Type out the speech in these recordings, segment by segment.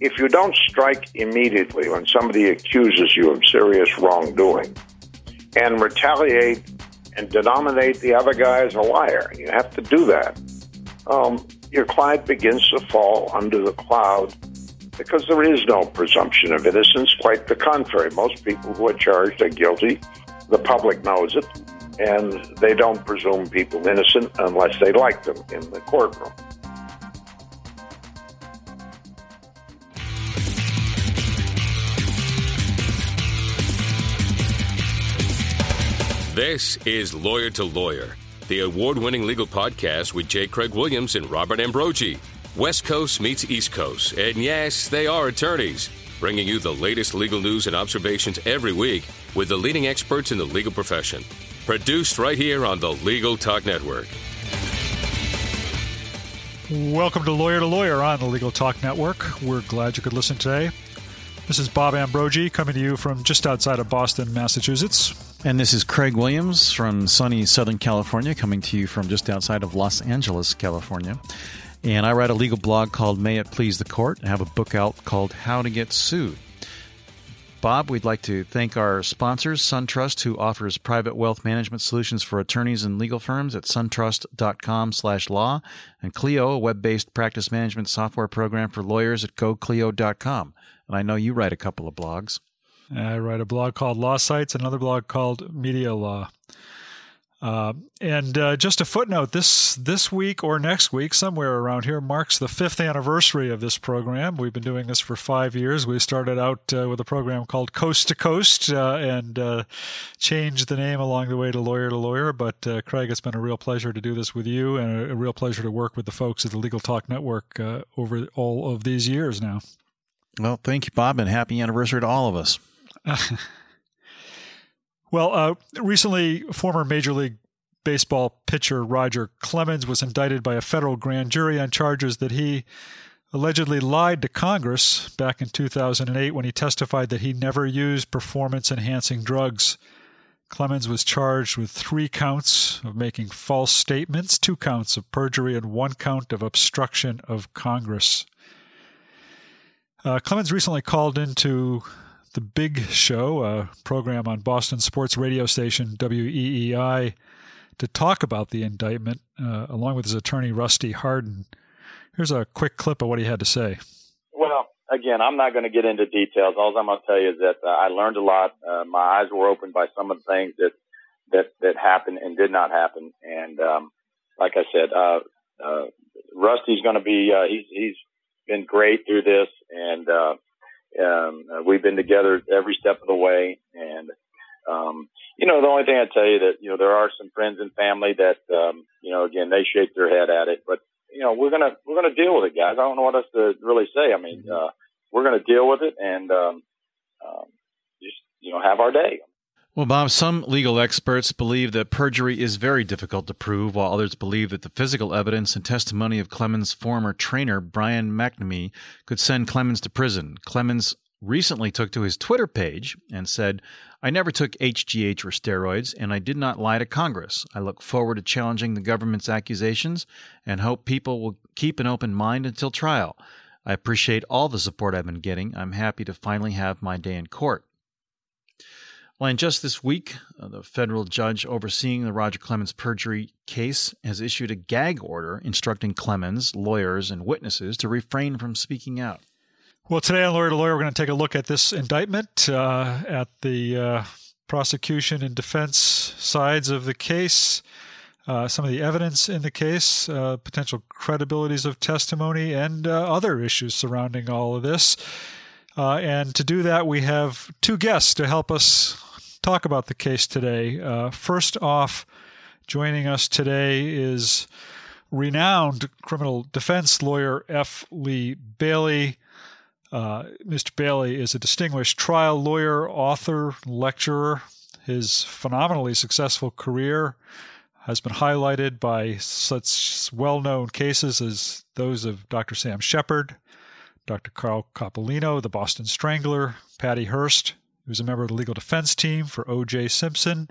if you don't strike immediately when somebody accuses you of serious wrongdoing and retaliate and denominate the other guy as a liar, you have to do that. Um, your client begins to fall under the cloud because there is no presumption of innocence. Quite the contrary. Most people who are charged are guilty. The public knows it, and they don't presume people innocent unless they like them in the courtroom. This is Lawyer to Lawyer, the award winning legal podcast with J. Craig Williams and Robert Ambrogi. West Coast meets East Coast, and yes, they are attorneys, bringing you the latest legal news and observations every week with the leading experts in the legal profession. Produced right here on the Legal Talk Network. Welcome to Lawyer to Lawyer on the Legal Talk Network. We're glad you could listen today. This is Bob Ambrogi coming to you from just outside of Boston, Massachusetts. And this is Craig Williams from sunny Southern California, coming to you from just outside of Los Angeles, California. And I write a legal blog called May It Please the Court. and have a book out called How to Get Sued. Bob, we'd like to thank our sponsors, SunTrust, who offers private wealth management solutions for attorneys and legal firms at suntrust.com slash law, and Clio, a web-based practice management software program for lawyers at goclio.com. And I know you write a couple of blogs. I write a blog called Law Sites, another blog called Media Law. Uh, and uh, just a footnote: this this week or next week, somewhere around here, marks the fifth anniversary of this program. We've been doing this for five years. We started out uh, with a program called Coast to Coast uh, and uh, changed the name along the way to Lawyer to Lawyer. But uh, Craig, it's been a real pleasure to do this with you, and a, a real pleasure to work with the folks at the Legal Talk Network over all of these years now. Well, thank you, Bob, and happy anniversary to all of us. well, uh, recently, former Major League Baseball pitcher Roger Clemens was indicted by a federal grand jury on charges that he allegedly lied to Congress back in 2008 when he testified that he never used performance enhancing drugs. Clemens was charged with three counts of making false statements, two counts of perjury, and one count of obstruction of Congress. Uh, Clemens recently called into the Big Show, a program on Boston sports radio station WEEI, to talk about the indictment, uh, along with his attorney Rusty Hardin. Here's a quick clip of what he had to say. Well, again, I'm not going to get into details. All I'm going to tell you is that uh, I learned a lot. Uh, my eyes were opened by some of the things that that that happened and did not happen. And um, like I said, uh, uh, Rusty's going to be uh, he's he's been great through this, and uh, um, uh, we've been together every step of the way. And, um, you know, the only thing I'd tell you that, you know, there are some friends and family that, um, you know, again, they shake their head at it, but, you know, we're going to, we're going to deal with it, guys. I don't know what else to really say. I mean, uh, we're going to deal with it and, um, um, just, you know, have our day. Well, Bob, some legal experts believe that perjury is very difficult to prove, while others believe that the physical evidence and testimony of Clemens' former trainer, Brian McNamee, could send Clemens to prison. Clemens recently took to his Twitter page and said, I never took HGH or steroids, and I did not lie to Congress. I look forward to challenging the government's accusations and hope people will keep an open mind until trial. I appreciate all the support I've been getting. I'm happy to finally have my day in court. Well, and just this week, uh, the federal judge overseeing the Roger Clemens perjury case has issued a gag order instructing Clemens, lawyers, and witnesses to refrain from speaking out. Well, today on Lawyer to Lawyer, we're going to take a look at this indictment, uh, at the uh, prosecution and defense sides of the case, uh, some of the evidence in the case, uh, potential credibilities of testimony, and uh, other issues surrounding all of this. and to do that, we have two guests to help us talk about the case today. Uh, first off, joining us today is renowned criminal defense lawyer F. Lee Bailey. Uh, Mr. Bailey is a distinguished trial lawyer, author, lecturer. His phenomenally successful career has been highlighted by such well known cases as those of Dr. Sam Sheppard, Dr. Carl Coppolino, the Boston Strangler, Patty Hearst, who's a member of the legal defense team for O.J. Simpson.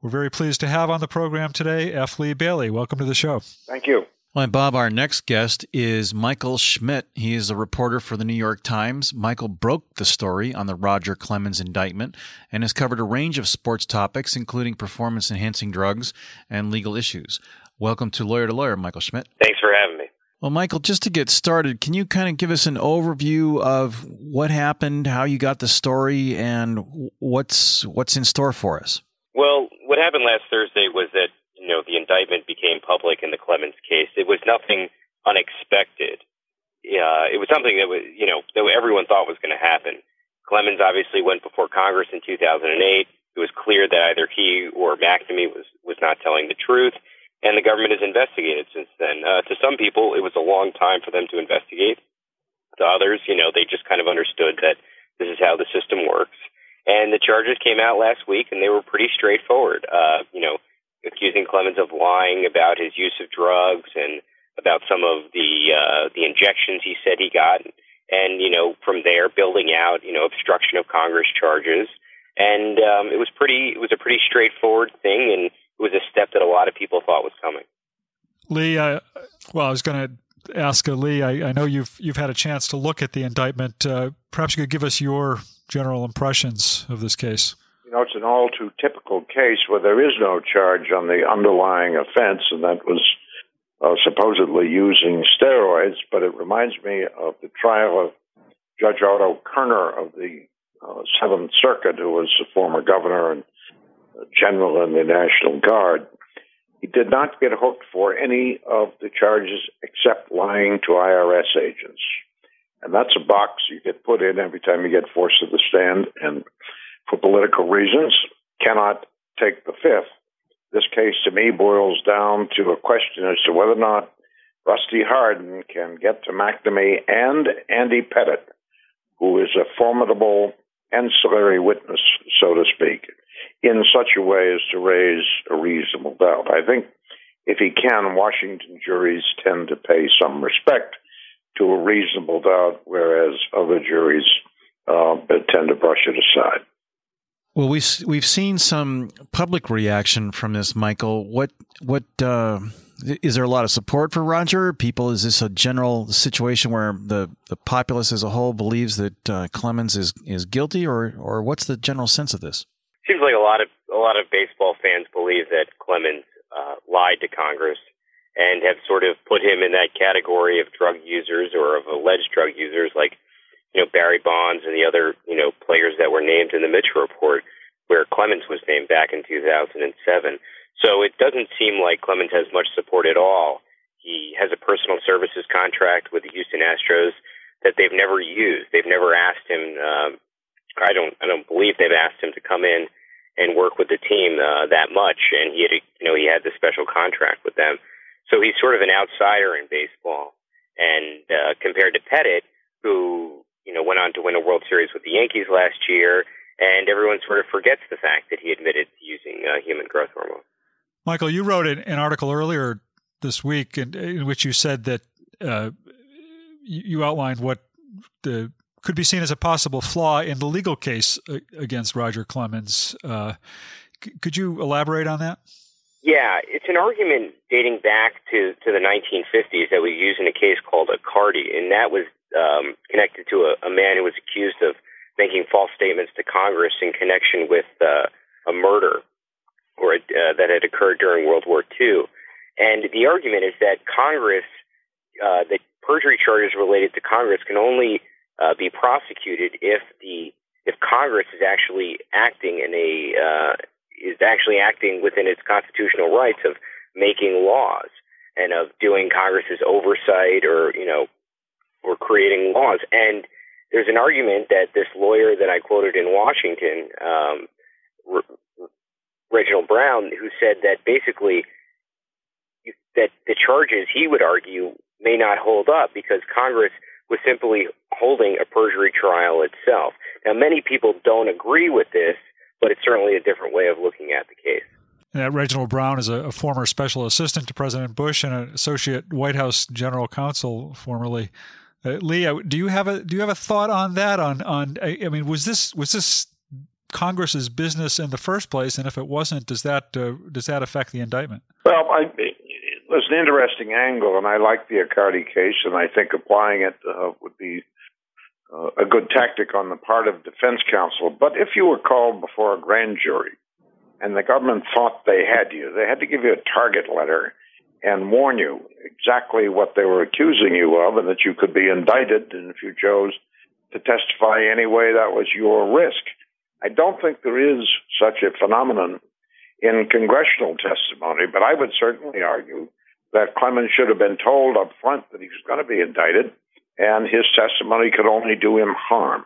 We're very pleased to have on the program today F. Lee Bailey. Welcome to the show. Thank you. Well, Bob, our next guest is Michael Schmidt. He is a reporter for the New York Times. Michael broke the story on the Roger Clemens indictment and has covered a range of sports topics, including performance enhancing drugs and legal issues. Welcome to Lawyer to Lawyer, Michael Schmidt. Thanks for having me. Well, Michael, just to get started, can you kind of give us an overview of what happened, how you got the story, and what's what's in store for us? Well, what happened last Thursday was that you know the indictment became public in the Clemens case. It was nothing unexpected. Uh, it was something that was you know that everyone thought was going to happen. Clemens obviously went before Congress in 2008. It was clear that either he or McNamee was was not telling the truth, and the government has investigated since then. Uh, to some people, it was a long time for them to investigate. To others, you know, they just kind of understood that this is how the system works. And the charges came out last week, and they were pretty straightforward. Uh, you know, accusing Clemens of lying about his use of drugs and about some of the uh, the injections he said he got, and you know from there building out you know obstruction of Congress charges, and um, it was pretty it was a pretty straightforward thing, and it was a step that a lot of people thought was coming. Lee, uh, well, I was going to ask uh, Lee. I, I, know you've you've had a chance to look at the indictment. Uh, perhaps you could give us your general impressions of this case you know, it's an all too typical case where there is no charge on the underlying offense, and that was uh, supposedly using steroids. But it reminds me of the trial of Judge Otto Kerner of the uh, Seventh Circuit, who was a former governor and general in the National Guard. He did not get hooked for any of the charges except lying to IRS agents. And that's a box you get put in every time you get forced to the stand. And for political reasons, cannot take the fifth. This case to me boils down to a question as to whether or not Rusty Hardin can get to McNamee and Andy Pettitte, who is a formidable ancillary witness, so to speak, in such a way as to raise a reasonable doubt. I think if he can, Washington juries tend to pay some respect to a reasonable doubt, whereas other juries uh, tend to brush it aside. Well, we've we've seen some public reaction from this, Michael. What what uh, is there a lot of support for Roger? People, is this a general situation where the, the populace as a whole believes that uh, Clemens is is guilty, or or what's the general sense of this? Seems like a lot of a lot of baseball fans believe that Clemens uh, lied to Congress and have sort of put him in that category of drug users or of alleged drug users, like you know, Barry Bonds and the other, you know, players that were named in the Mitchell report, where Clemens was named back in 2007. So it doesn't seem like Clemens has much support at all. He has a personal services contract with the Houston Astros that they've never used. They've never asked him. Um, I don't. I don't believe they've asked him to come in and work with the team uh, that much. And he had, a, you know, he had the special contract with them. So he's sort of an outsider in baseball. And uh, compared to Pettitte, who you know, went on to win a World Series with the Yankees last year, and everyone sort of forgets the fact that he admitted to using uh, human growth hormone. Michael, you wrote an article earlier this week in, in which you said that uh, you outlined what the could be seen as a possible flaw in the legal case uh, against Roger Clemens. Uh, could you elaborate on that? Yeah, it's an argument dating back to, to the 1950s that was used in a case called Accardi, and that was um, connected to a, a man who was accused of making false statements to Congress in connection with uh, a murder or uh, that had occurred during World War II. And the argument is that Congress, uh, that perjury charges related to Congress can only uh, be prosecuted if the if Congress is actually acting in a uh, is actually acting within its constitutional rights of making laws and of doing Congress's oversight or you know or creating laws. And there's an argument that this lawyer that I quoted in Washington, um, R- Reginald Brown, who said that basically that the charges he would argue may not hold up because Congress was simply holding a perjury trial itself. Now, many people don't agree with this, but it's certainly a different way of looking at the case. Reginald Brown is a, former special assistant to President Bush and an associate White House general counsel formerly. Uh, do you have a do you have a thought on that? On on I, mean, was this was this Congress's business in the first place? And if it wasn't, does that uh, does that affect the indictment? Well, I, was an interesting angle, and I like the Accardi case, and I think applying it uh, would be uh, a good tactic on the part of defense counsel. But if you were called before a grand jury and the government thought they had you, they had to give you a target letter and warn you exactly what they were accusing you of and that you could be indicted and if you chose to testify anyway that was your risk. I don't think there is such a phenomenon in congressional testimony, but I would certainly argue that Clemens should have been told up front that he was going to be indicted, and his testimony could only do him harm.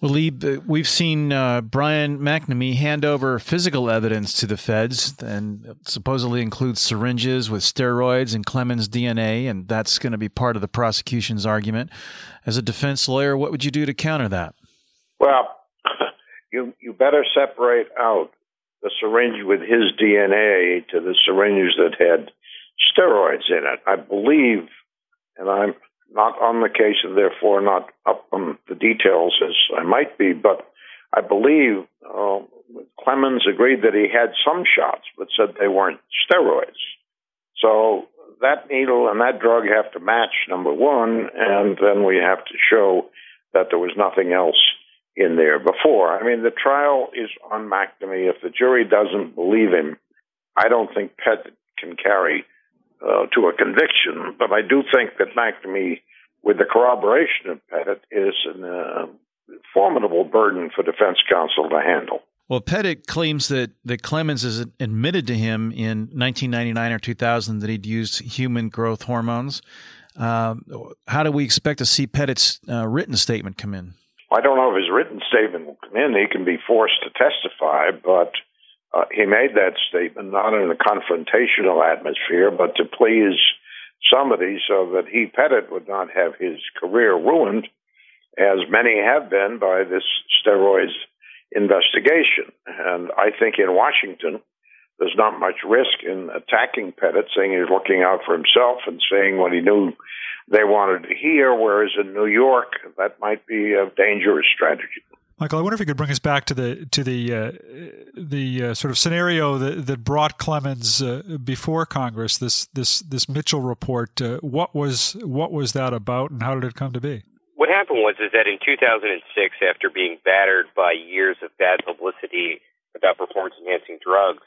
Well, Lee, we've seen uh, Brian McNamee hand over physical evidence to the feds and supposedly includes syringes with steroids and Clemens' DNA, and that's going to be part of the prosecution's argument. As a defense lawyer, what would you do to counter that? Well, better separate out the syringe with his DNA to the syringes that had steroids in it. I believe, and I'm not on the case and therefore not up on the details as I might be, but I believe uh, Clemens agreed that he had some shots, but said they weren't steroids. So that needle and that drug have to match, number one, and then we have to show that there was nothing else in there before. I mean, the trial is on McNamee. If the jury doesn't believe him, I don't think Pett can carry uh, to a conviction. But I do think that McNamee, with the corroboration of Pettitte, is a uh, formidable burden for defense counsel to handle. Well, Pettitte claims that, that Clemens has admitted to him in 1999 or 2000 that he'd used human growth hormones. Uh, how do we expect to see Pettitte's uh, written statement come in? I don't know if his written statement will come in. He can be forced to testify, but uh, he made that statement not in a confrontational atmosphere, but to please somebody so that he, Pettitte, would not have his career ruined, as many have been by this steroids investigation. And I think in Washington, there's not much risk in attacking Pettitte, saying he's looking out for himself and saying what he knew they wanted to hear, whereas in New York, that might be a dangerous strategy. Michael, I wonder if you could bring us back to the to the uh, the uh, sort of scenario that, that brought Clemens uh, before Congress. This this this Mitchell report. Uh, what was what was that about, and how did it come to be? What happened was is that in 2006, after being battered by years of bad publicity about performance enhancing drugs,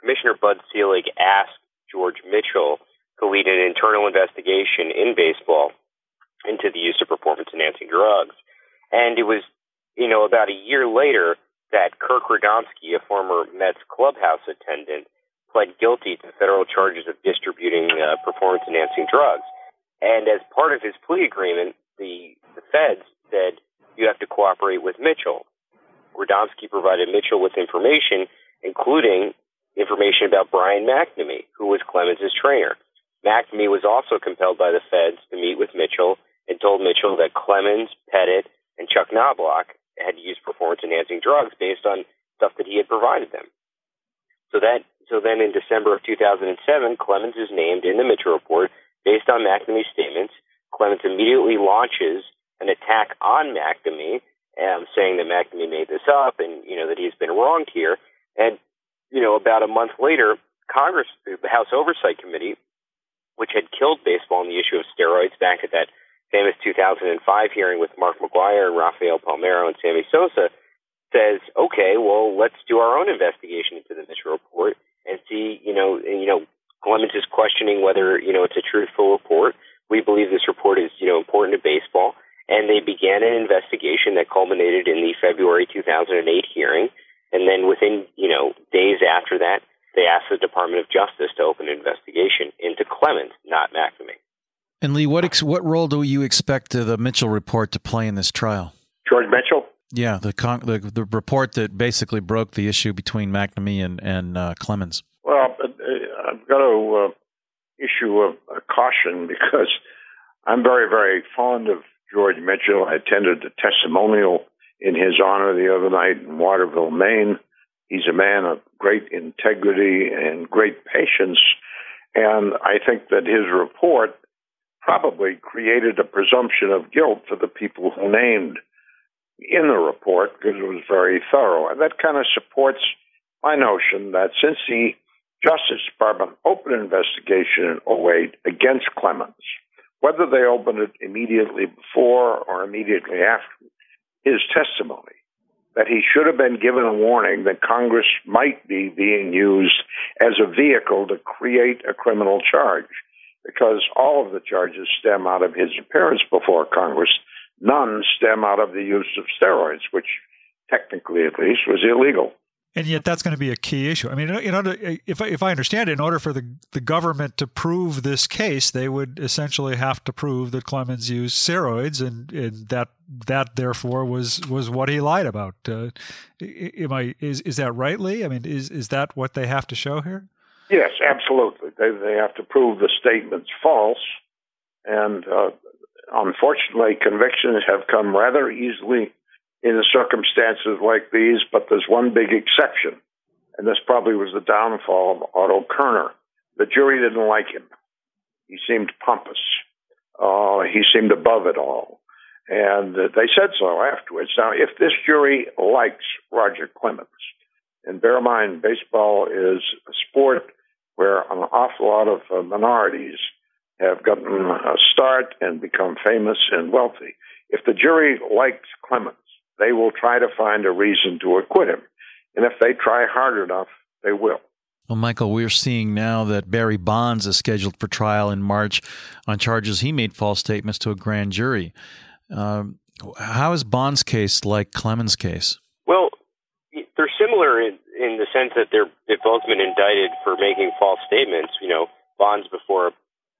Commissioner Bud Selig asked George Mitchell to lead an internal investigation in baseball into the use of performance enhancing drugs. And it was, you know, about a year later that Kirk Radomski, a former Mets clubhouse attendant, pled guilty to federal charges of distributing uh, performance enhancing drugs. And as part of his plea agreement, the, the feds said you have to cooperate with Mitchell. Radomski provided Mitchell with information, including information about Brian McNamee, who was Clemens' trainer. McNamee was also compelled by the feds to meet with Mitchell and told Mitchell that Clemens, Pettitte, and Chuck Knobloch had used performance enhancing drugs based on stuff that he had provided them. So that so then in December of 2007, Clemens is named in the Mitchell report based on McNamee's statements. Clemens immediately launches an attack on McNamee, um, saying that McNamee made this up and you know that he's been wronged here. And you know, about a month later, Congress, the House Oversight Committee, which had killed baseball on the issue of steroids back at that famous 2005 hearing with Mark McGwire and Rafael Palmeiro and Sammy Sosa, says, okay, well, let's do our own investigation into the Mitchell report and see, you know, and, you know, Clemens is questioning whether, you know, it's a truthful report. We believe this report is, you know, important to baseball. And they began an investigation that culminated in the February 2008 hearing and then within, you know, days after that, they asked the Department of Justice to open an investigation into Clemens, not McNamee. And Lee, what ex- what role do you expect the Mitchell report to play in this trial? George Mitchell. Yeah, the con- the, the report that basically broke the issue between McNamee and and uh, Clemens. Well, uh, I've got to uh, issue a, a, caution because I'm very very fond of George Mitchell. I attended a testimonial in his honor the other night in Waterville, Maine. He's a man of great integrity and great patience. And I think that his report probably created a presumption of guilt for the people who named in the report because it was very thorough. And that kind of supports my notion that since the Justice Department opened an investigation in 08 against Clemens. Whether they opened it immediately before or immediately after his testimony that he should have been given a warning that Congress might be being used as a vehicle to create a criminal charge because all of the charges stem out of his appearance before Congress. None stem out of the use of steroids, which technically at least was illegal. And yet, that's going to be a key issue. I mean, in order, if I, if I understand it, in order for the the government to prove this case, they would essentially have to prove that Clemens used steroids, and, and that that therefore was was what he lied about. Uh, am I is is that rightly? I mean, is is that what they have to show here? Yes, absolutely. They they have to prove the statement's false, and uh, unfortunately, convictions have come rather easily in circumstances like these, but there's one big exception, and this probably was the downfall of Otto Kerner. The jury didn't like him. He seemed pompous. Uh, he seemed above it all. And uh, they said so afterwards. Now, if this jury likes Roger Clemens, and bear in mind, baseball is a sport where an awful lot of uh, minorities have gotten a start and become famous and wealthy. If the jury likes Clemens, they will try to find a reason to acquit him. And if they try hard enough, they will. Well, Michael, we're seeing now that Barry Bonds is scheduled for trial in March on charges he made false statements to a grand jury. Um, how is Bond's case like Clemens' case? Well, they're similar in, in the sense that they're they've both been indicted for making false statements. You know, Bonds before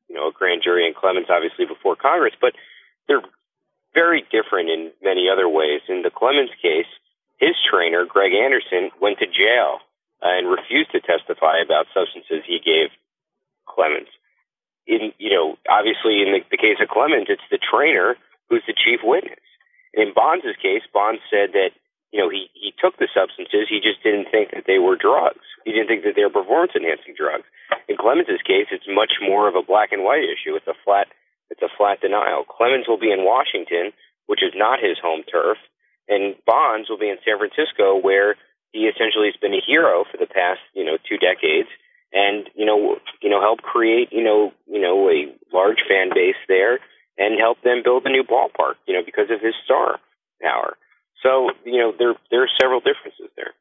you know a grand jury, and Clemens obviously before Congress. But they're very different in many other ways. In the Clemens case, his trainer, Greg Anderson, went to jail uh, and refused to testify about substances he gave Clemens. In you know, obviously in the, the case of Clemens, it's the trainer who's the chief witness. In Bonds' case, Bonds said that you know he he took the substances, he just didn't think that they were drugs. He didn't think that they were performance enhancing drugs. In Clemens' case, it's much more of a black and white issue. It's a flat it's a flat denial. Clemens will be in Washington, which is not his home turf, and Bonds will be in San Francisco, where he essentially has been a hero for the past, you know, two decades, and you know, you know, help create, you know, you know, a large fan base there, and help them build a new ballpark, you know, because of his star power. So, you know, there there are several differences there.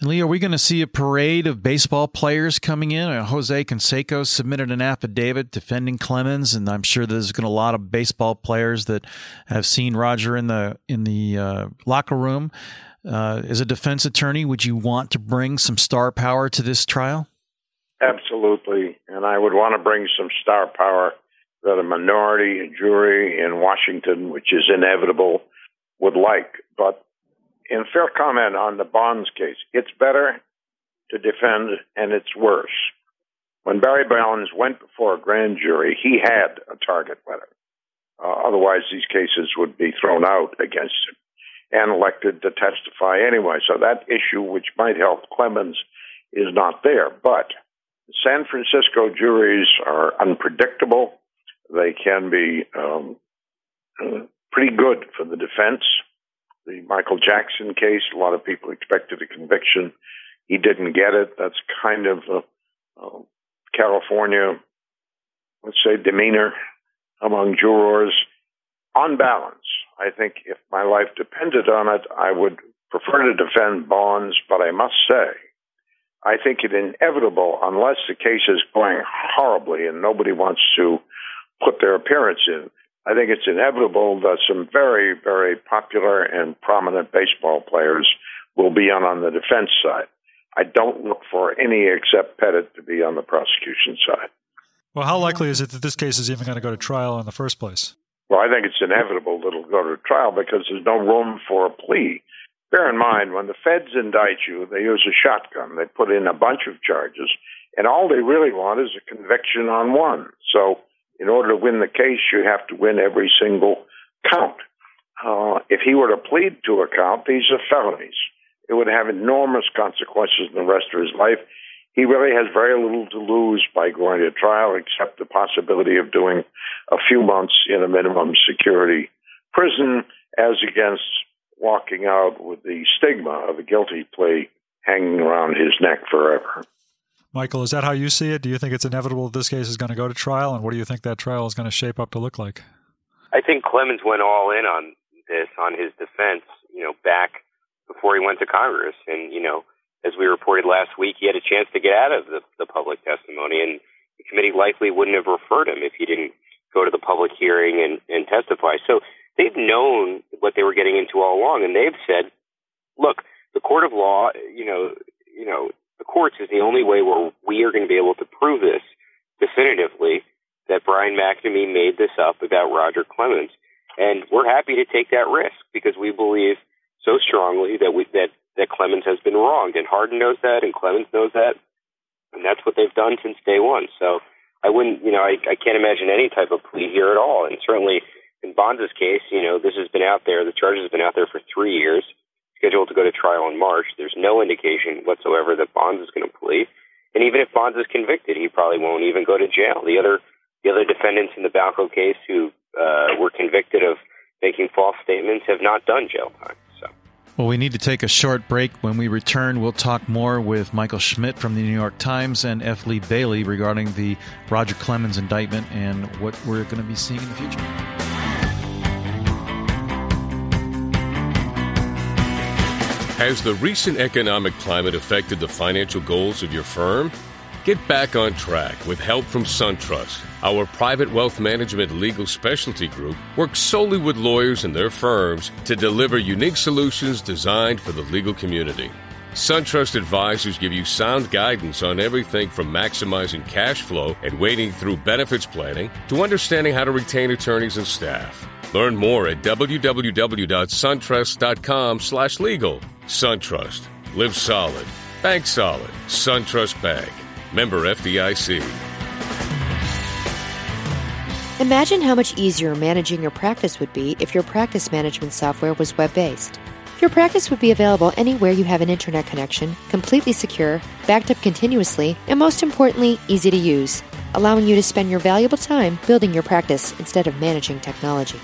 And Lee, are we going to see a parade of baseball players coming in? Uh, Jose Canseco submitted an affidavit defending Clemens, and I'm sure there's going to be a lot of baseball players that have seen Roger in the in the uh, locker room. Uh, as a defense attorney, would you want to bring some star power to this trial? Absolutely, and I would want to bring some star power that a minority jury in Washington, which is inevitable, would like. But in fair comment on the Bonds case, it's better to defend and it's worse. When Barry Bonds went before a grand jury, he had a target letter. Uh, otherwise, these cases would be thrown out against him and elected to testify anyway. So that issue, which might help Clemens, is not there. But San Francisco juries are unpredictable. They can be um, uh, pretty good for the defense the Michael Jackson case, a lot of people expected a conviction. He didn't get it. That's kind of a, a California, let's say, demeanor among jurors. On balance, I think if my life depended on it, I would prefer to defend Bonds, but I must say, I think it inevitable, unless the case is going horribly and nobody wants to put their appearance in, I think it's inevitable that some very, very popular and prominent baseball players will be on, on the defense side. I don't look for any except Pettitte to be on the prosecution side. Well, how likely is it that this case is even going to go to trial in the first place? Well, I think it's inevitable that it'll go to trial because there's no room for a plea. Bear in mind, when the feds indict you, they use a shotgun. They put in a bunch of charges, and all they really want is a conviction on one. So in order to win the case, you have to win every single count. Uh, if he were to plead to a count, these are felonies. It would have enormous consequences in the rest of his life. He really has very little to lose by going to trial, except the possibility of doing a few months in a minimum security prison, as against walking out with the stigma of a guilty plea hanging around his neck forever. Michael, is that how you see it? Do you think it's inevitable that this case is going to go to trial? And what do you think that trial is going to shape up to look like? I think Clemens went all in on this, on his defense, you know, back before he went to Congress. And, you know, as we reported last week, he had a chance to get out of the, the public testimony, and the committee likely wouldn't have referred him if he didn't go to the public hearing and, and testify. So they've known what they were getting into all along, and they've said, look, the court of law, you know, you know, the courts is the only way where we are going to be able to prove this definitively that Brian McNamee made this up about Roger Clemens. And we're happy to take that risk because we believe so strongly that we, that, that Clemens has been wronged. And Hardin knows that and Clemens knows that. And that's what they've done since day one. So I wouldn't, you know, I, I can't imagine any type of plea here at all. And certainly in Bonds' case, you know, this has been out there. The charges have been out there for three years, scheduled to go to trial in March. There's no indication whatsoever that Bonds is going to plea. And even if Bonds is convicted, he probably won't even go to jail. The other the other defendants in the Balco case who uh, were convicted of making false statements have not done jail time. So. Well, we need to take a short break. When we return, we'll talk more with Michael Schmidt from the New York Times and F. Lee Bailey regarding the Roger Clemens indictment and what we're going to be seeing in the future. Has the recent economic climate affected the financial goals of your firm? Get back on track with help from SunTrust. Our private wealth management legal specialty group works solely with lawyers and their firms to deliver unique solutions designed for the legal community. SunTrust advisors give you sound guidance on everything from maximizing cash flow and wading through benefits planning to understanding how to retain attorneys and staff. Learn more at www.suntrust.com slash legal. SunTrust. Live solid. Bank solid. SunTrust Bank. Member FDIC. Imagine how much easier managing your practice would be if your practice management software was web based. Your practice would be available anywhere you have an internet connection, completely secure, backed up continuously, and most importantly, easy to use, allowing you to spend your valuable time building your practice instead of managing technology.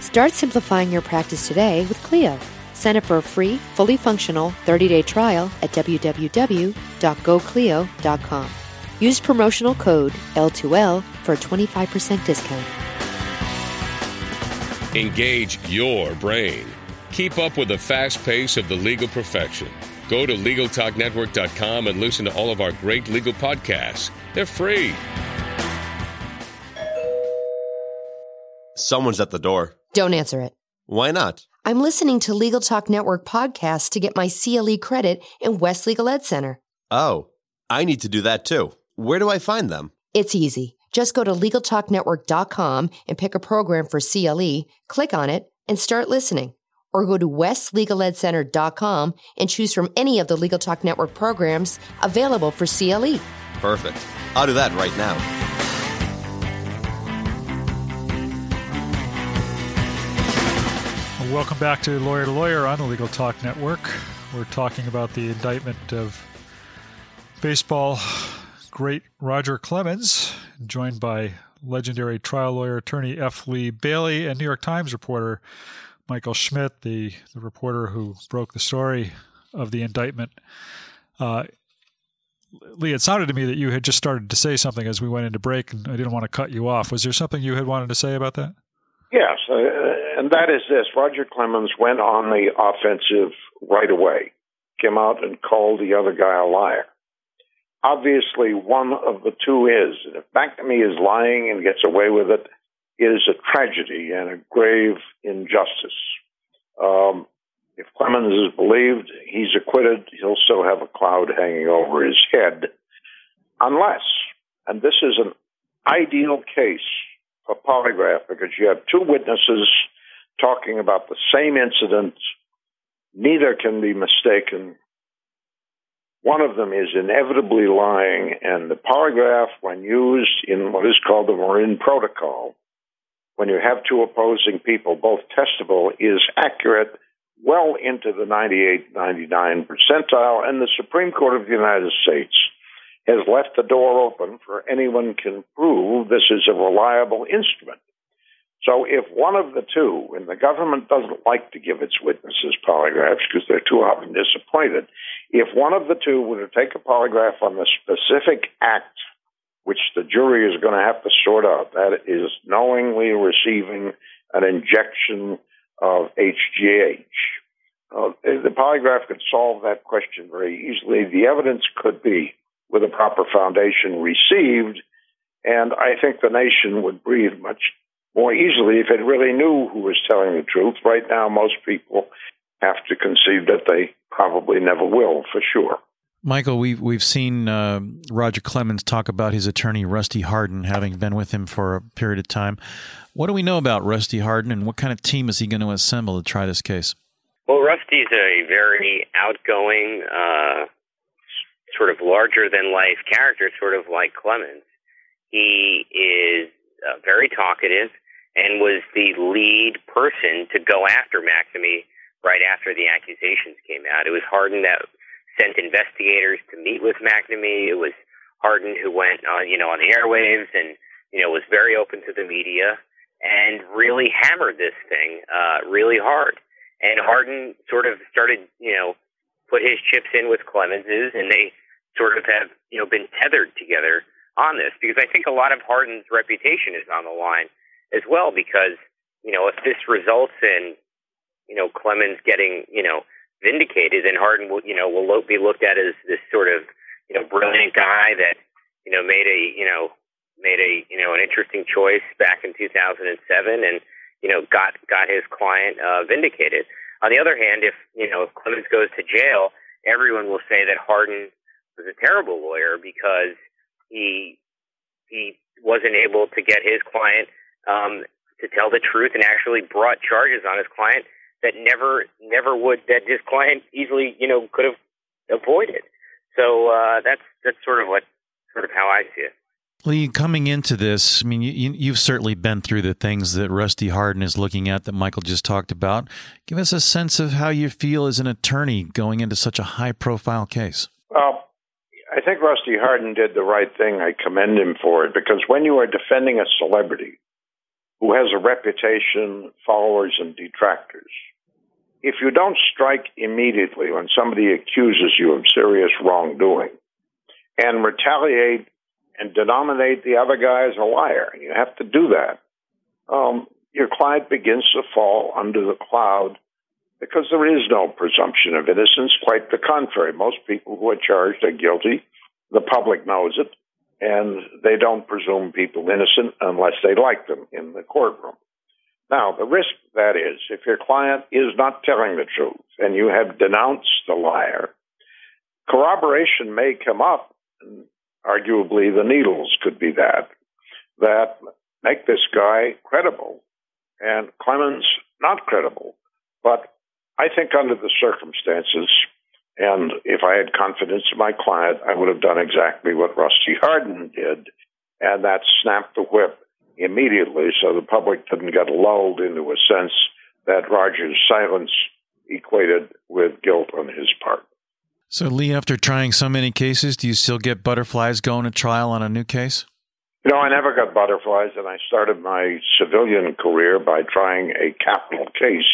Start simplifying your practice today with Clio. Sign up for a free, fully functional 30 day trial at www.goclio.com. Use promotional code L2L for a 25% discount. Engage your brain. Keep up with the fast pace of the legal profession. Go to LegalTalkNetwork.com and listen to all of our great legal podcasts. They're free. Someone's at the door. Don't answer it. Why not? I'm listening to Legal Talk Network podcasts to get my CLE credit in West Legal Ed Center. Oh, I need to do that too. Where do I find them? It's easy. Just go to LegalTalkNetwork.com and pick a program for CLE, click on it, and start listening. Or go to WestLegalEdCenter.com and choose from any of the Legal Talk Network programs available for CLE. Perfect. I'll do that right now. Welcome back to Lawyer to Lawyer on the Legal Talk Network. We're talking about the indictment of baseball great Roger Clemens, joined by legendary trial lawyer attorney F. Lee Bailey and New York Times reporter Michael Schmidt, the, the reporter who broke the story of the indictment. Uh, Lee, it sounded to me that you had just started to say something as we went into break, and I didn't want to cut you off. Was there something you had wanted to say about that? Yes, uh, and that is this Roger Clemens went on the offensive right away, came out and called the other guy a liar. Obviously, one of the two is. If McNamee is lying and gets away with it, it is a tragedy and a grave injustice. Um, if Clemens is believed, he's acquitted, he'll still have a cloud hanging over his head. Unless, and this is an ideal case for polygraph because you have two witnesses talking about the same incident. Neither can be mistaken. One of them is inevitably lying, and the polygraph, when used in what is called the Marin Protocol, when you have two opposing people, both testable, is accurate well into the 98, 99 percentile, and the Supreme Court of the United States has left the door open for anyone can prove this is a reliable instrument. So if one of the two, and the government doesn't like to give its witnesses polygraphs because they're too often disappointed, if one of the two were to take a polygraph on the specific act which the jury is going to have to sort out, that is knowingly receiving an injection of HGH, uh, the polygraph could solve that question very easily. The evidence could be, with a proper foundation, received, and I think the nation would breathe much more easily if it really knew who was telling the truth. Right now, most people have to concede that they probably never will, for sure. Michael, we've we've seen uh, Roger Clemens talk about his attorney Rusty Hardin, having been with him for a period of time. What do we know about Rusty Hardin, and what kind of team is he going to assemble to try this case? Well, Rusty's a very outgoing, uh, sort of larger than life character, sort of like Clemens. He is uh, very talkative and was the lead person to go after McNamee right after the accusations came out. It was Hardin that sent investigators to meet with McNamee. It was Hardin who went on, you know, on the airwaves and, you know, was very open to the media and really hammered this thing uh, really hard. And Hardin sort of started, you know, put his chips in with Clemens's, and they sort of have, you know, been tethered together on this because I think a lot of Hardin's reputation is on the line as well because, you know, if this results in, you know, Clemens getting, you know, vindicated, then Hardin will, you know, will be looked at as this sort of, you know, brilliant guy that, you know, made a, you know, made a, you know, an interesting choice back in 2007 and, you know, got, got his client, uh, vindicated. On the other hand, if, you know, if Clemens goes to jail, everyone will say that Hardin was a terrible lawyer because he, he wasn't able to get his client, um, to tell the truth and actually brought charges on his client that never never would that his client easily you know could have avoided. So uh, that's that's sort of what sort of how I see it. Lee, coming into this, I mean, you, you've certainly been through the things that Rusty Hardin is looking at that Michael just talked about. Give us a sense of how you feel as an attorney going into such a high profile case. Well, I think Rusty Hardin did the right thing. I commend him for it because when you are defending a celebrity who has a reputation, followers, and detractors, if you don't strike immediately when somebody accuses you of serious wrongdoing and retaliate and denominate the other guy as a liar, you have to do that. Um, your client begins to fall under the cloud because there is no presumption of innocence. Quite the contrary. Most people who are charged are guilty. The public knows it, and they don't presume people innocent unless they like them in the courtroom. Now, the risk that is, if your client is not telling the truth and you have denounced the liar, corroboration may come up. Arguably, the needles could be that that make this guy credible and Clemens not credible. But I think under the circumstances, and if I had confidence in my client, I would have done exactly what Rusty Hardin did, and that snapped the whip immediately so the public didn't get lulled into a sense that Roger's silence equated with guilt on his part. So, Lee, after trying so many cases, do you still get butterflies going to trial on a new case? You know, I never got butterflies, and I started my civilian career by trying a capital case.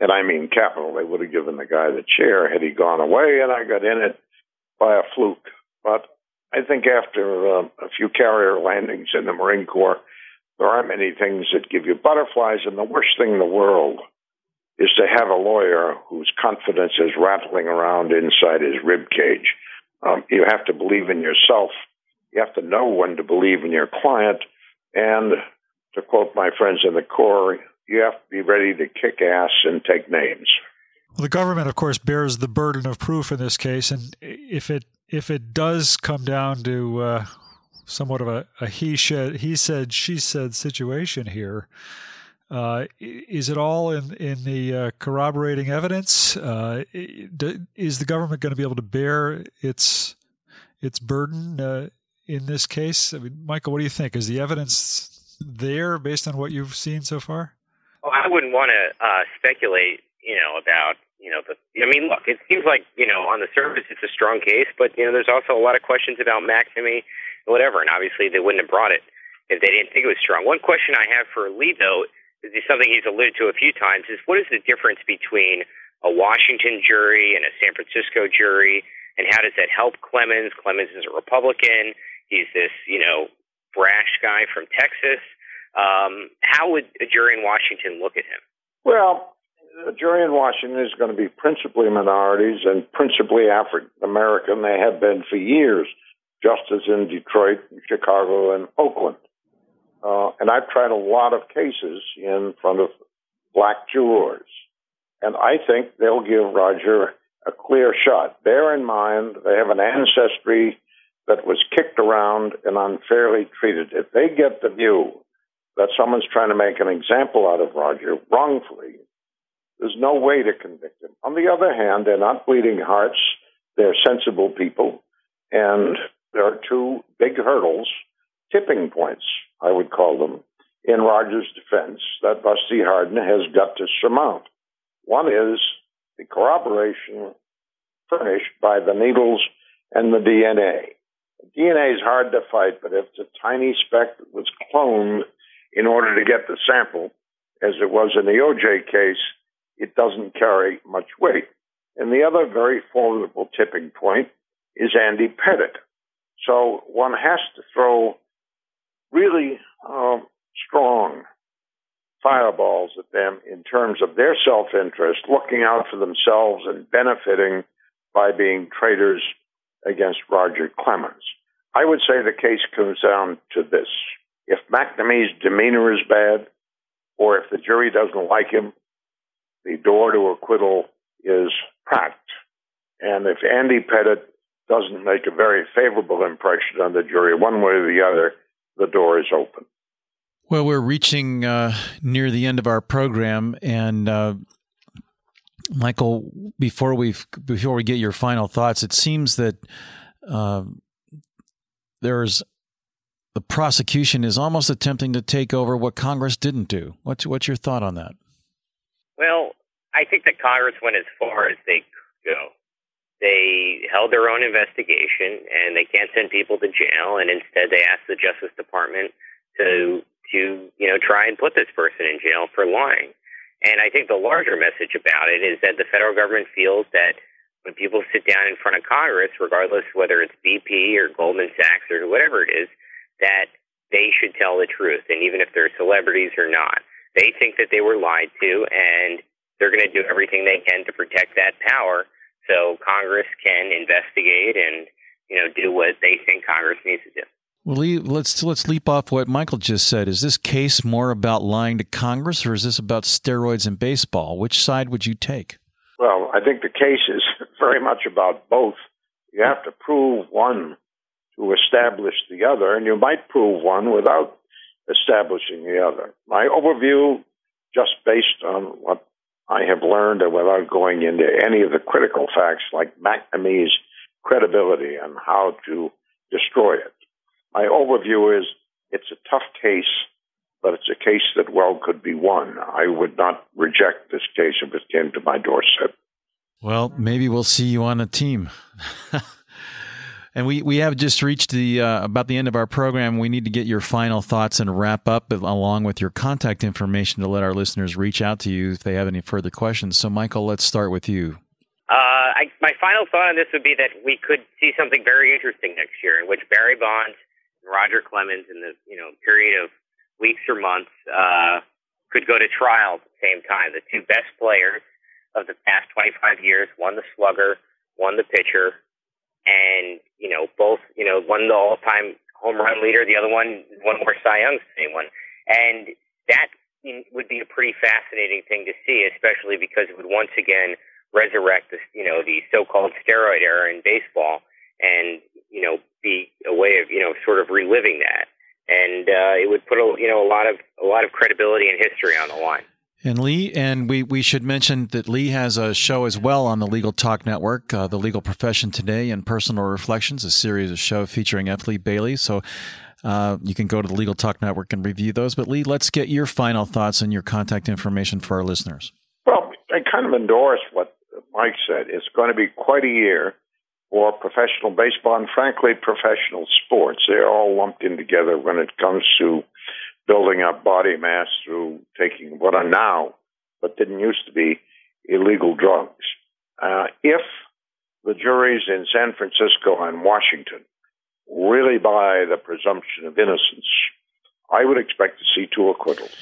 And I mean capital. They would have given the guy the chair had he gone away, and I got in it by a fluke. But I think after uh, a few carrier landings in the Marine Corps, there aren't many things that give you butterflies, and the worst thing in the world is to have a lawyer whose confidence is rattling around inside his rib cage. Um, you have to believe in yourself. You have to know when to believe in your client. And to quote my friends in the Corps, you have to be ready to kick ass and take names. Well, the government, of course, bears the burden of proof in this case, and if it if it does come down to uh, somewhat of a, a he said he said she said situation here. Uh, is it all in in the uh, corroborating evidence? Uh, is the government going to be able to bear its its burden uh, in this case? I mean, Michael, what do you think? Is the evidence there based on what you've seen so far? Well, I wouldn't want to uh, speculate, you know, about you know the. I mean, look, it seems like you know on the surface it's a strong case, but you know there's also a lot of questions about McNamee whatever. And obviously, they wouldn't have brought it if they didn't think it was strong. One question I have for Lee, though, is something he's alluded to a few times, is what is the difference between a Washington jury and a San Francisco jury, and how does that help Clemens? Clemens is a Republican. He's this, you know, brash guy from Texas. Um, how would a jury in Washington look at him? Well, the jury in Washington is going to be principally minorities and principally African American. They have been for years, just as in Detroit, Chicago, and Oakland. Uh, and I've tried a lot of cases in front of black jurors. And I think they'll give Roger a clear shot. Bear in mind, they have an ancestry that was kicked around and unfairly treated. If they get the view that someone's trying to make an example out of Roger wrongfully, there's no way to convict him. On the other hand, they're not bleeding hearts. They're sensible people. And there are two big hurdles, tipping points, I would call them, in Roger's defense that Rusty Hardin has got to surmount. One is the corroboration furnished by the needles and the DNA. The DNA is hard to fight, but if it's a tiny speck that was cloned in order to get the sample, as it was in the OJ case, it doesn't carry much weight. And the other very formidable tipping point is Andy Pettitte. So one has to throw really uh, strong fireballs at them in terms of their self interest, looking out for themselves and benefiting by being traitors against Roger Clemens. I would say the case comes down to this. If McNamee's demeanor is bad, or if the jury doesn't like him, the door to acquittal is cracked. And if Andy Pettitte doesn't make a very favorable impression on the jury, one way or the other, the door is open. Well, we're reaching uh, near the end of our program, and uh, Michael, before we before we get your final thoughts, it seems that uh, there's the prosecution is almost attempting to take over what Congress didn't do. What's what's your thought on that? Well, I think that Congress went as far as they could go. They held their own investigation, and they can't send people to jail, and instead they asked the Justice Department to to you know try and put this person in jail for lying. And I think the larger message about it is that the federal government feels that when people sit down in front of Congress, regardless whether it's BP or Goldman Sachs or whatever it is, that they should tell the truth. And even if they're celebrities or not, they think that they were lied to, and they're going to do everything they can to protect that power so Congress can investigate and you know do what they think Congress needs to do. Well, let's let's leap off what Michael just said. Is this case more about lying to Congress, or is this about steroids and baseball? Which side would you take? Well, I think the case is very much about both. You have to prove one to establish the other, and you might prove one without establishing the other. My overview, just based on what I have learned that without going into any of the critical facts like McNamee's credibility and how to destroy it my overview is it's a tough case, but it's a case that well could be won. I would not reject this case if it came to my doorstep. Well, maybe we'll see you on a team. and we, we have just reached the uh, about the end of our program. We need to get your final thoughts and wrap up along with your contact information to let our listeners reach out to you if they have any further questions. So, Michael, let's start with you. Uh, I, my final thought on this would be that we could see something very interesting next year in which Barry Bonds and Roger Clemens in the you know period of weeks or months uh, could go to trial at the same time. The two best players of the past 25 years, one the slugger, one the pitcher, and you know both you know one the all-time home run leader, the other one one more Cy Young, same one, and that would be a pretty fascinating thing to see, especially because it would once again resurrect the you know the so-called steroid era in baseball and you know be a way of you know sort of reliving that, and uh, it would put a you know a lot of a lot of credibility and history on the line. And Lee, and we, we should mention that Lee has a show as well on the Legal Talk Network, uh, The Legal Profession Today and Personal Reflections, a series of show featuring F. Lee Bailey. So uh, you can go to the Legal Talk Network and review those. But Lee, let's get your final thoughts and your contact information for our listeners. Well, I kind of endorse what Mike said. It's going to be quite a year for professional baseball and frankly professional sports. They're all lumped in together when it comes to building up body mass through taking what are now, but didn't used to be, illegal drugs. Uh, if the juries in San Francisco and Washington really buy the presumption of innocence, I would expect to see two acquittals.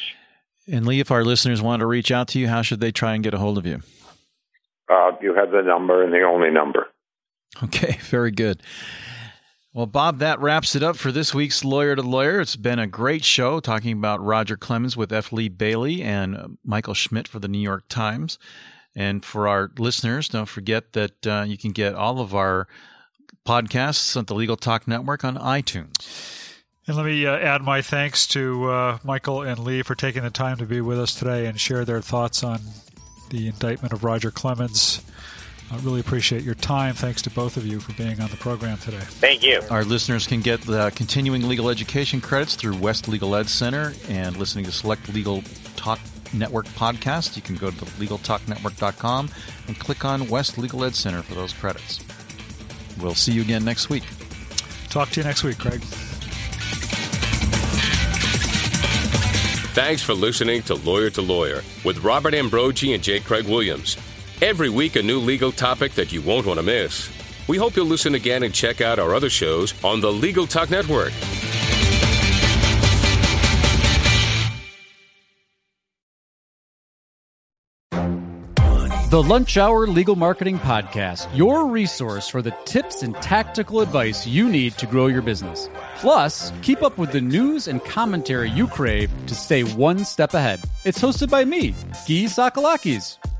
And Lee, if our listeners want to reach out to you, how should they try and get a hold of you? Uh, you have the number and the only number. Okay, very good. Well, Bob, that wraps it up for this week's Lawyer to Lawyer. It's been a great show talking about Roger Clemens with F. Lee Bailey and Michael Schmidt for the New York Times. And for our listeners, don't forget that uh, you can get all of our podcasts at the Legal Talk Network on iTunes. And let me uh, add my thanks to uh, Michael and Lee for taking the time to be with us today and share their thoughts on the indictment of Roger Clemens. I really appreciate your time. Thanks to both of you for being on the program today. Thank you. Our listeners can get the continuing legal education credits through West Legal Ed Center and listening to select Legal Talk Network podcasts. You can go to the legaltalknetwork.com and click on West Legal Ed Center for those credits. We'll see you again next week. Talk to you next week, Craig. Thanks for listening to Lawyer to Lawyer with Robert Ambrogi and J. Craig Williams. Every week, a new legal topic that you won't want to miss. We hope you'll listen again and check out our other shows on the Legal Talk Network. The Lunch Hour Legal Marketing Podcast, your resource for the tips and tactical advice you need to grow your business. Plus, keep up with the news and commentary you crave to stay one step ahead. It's hosted by me, Guy Sakalakis.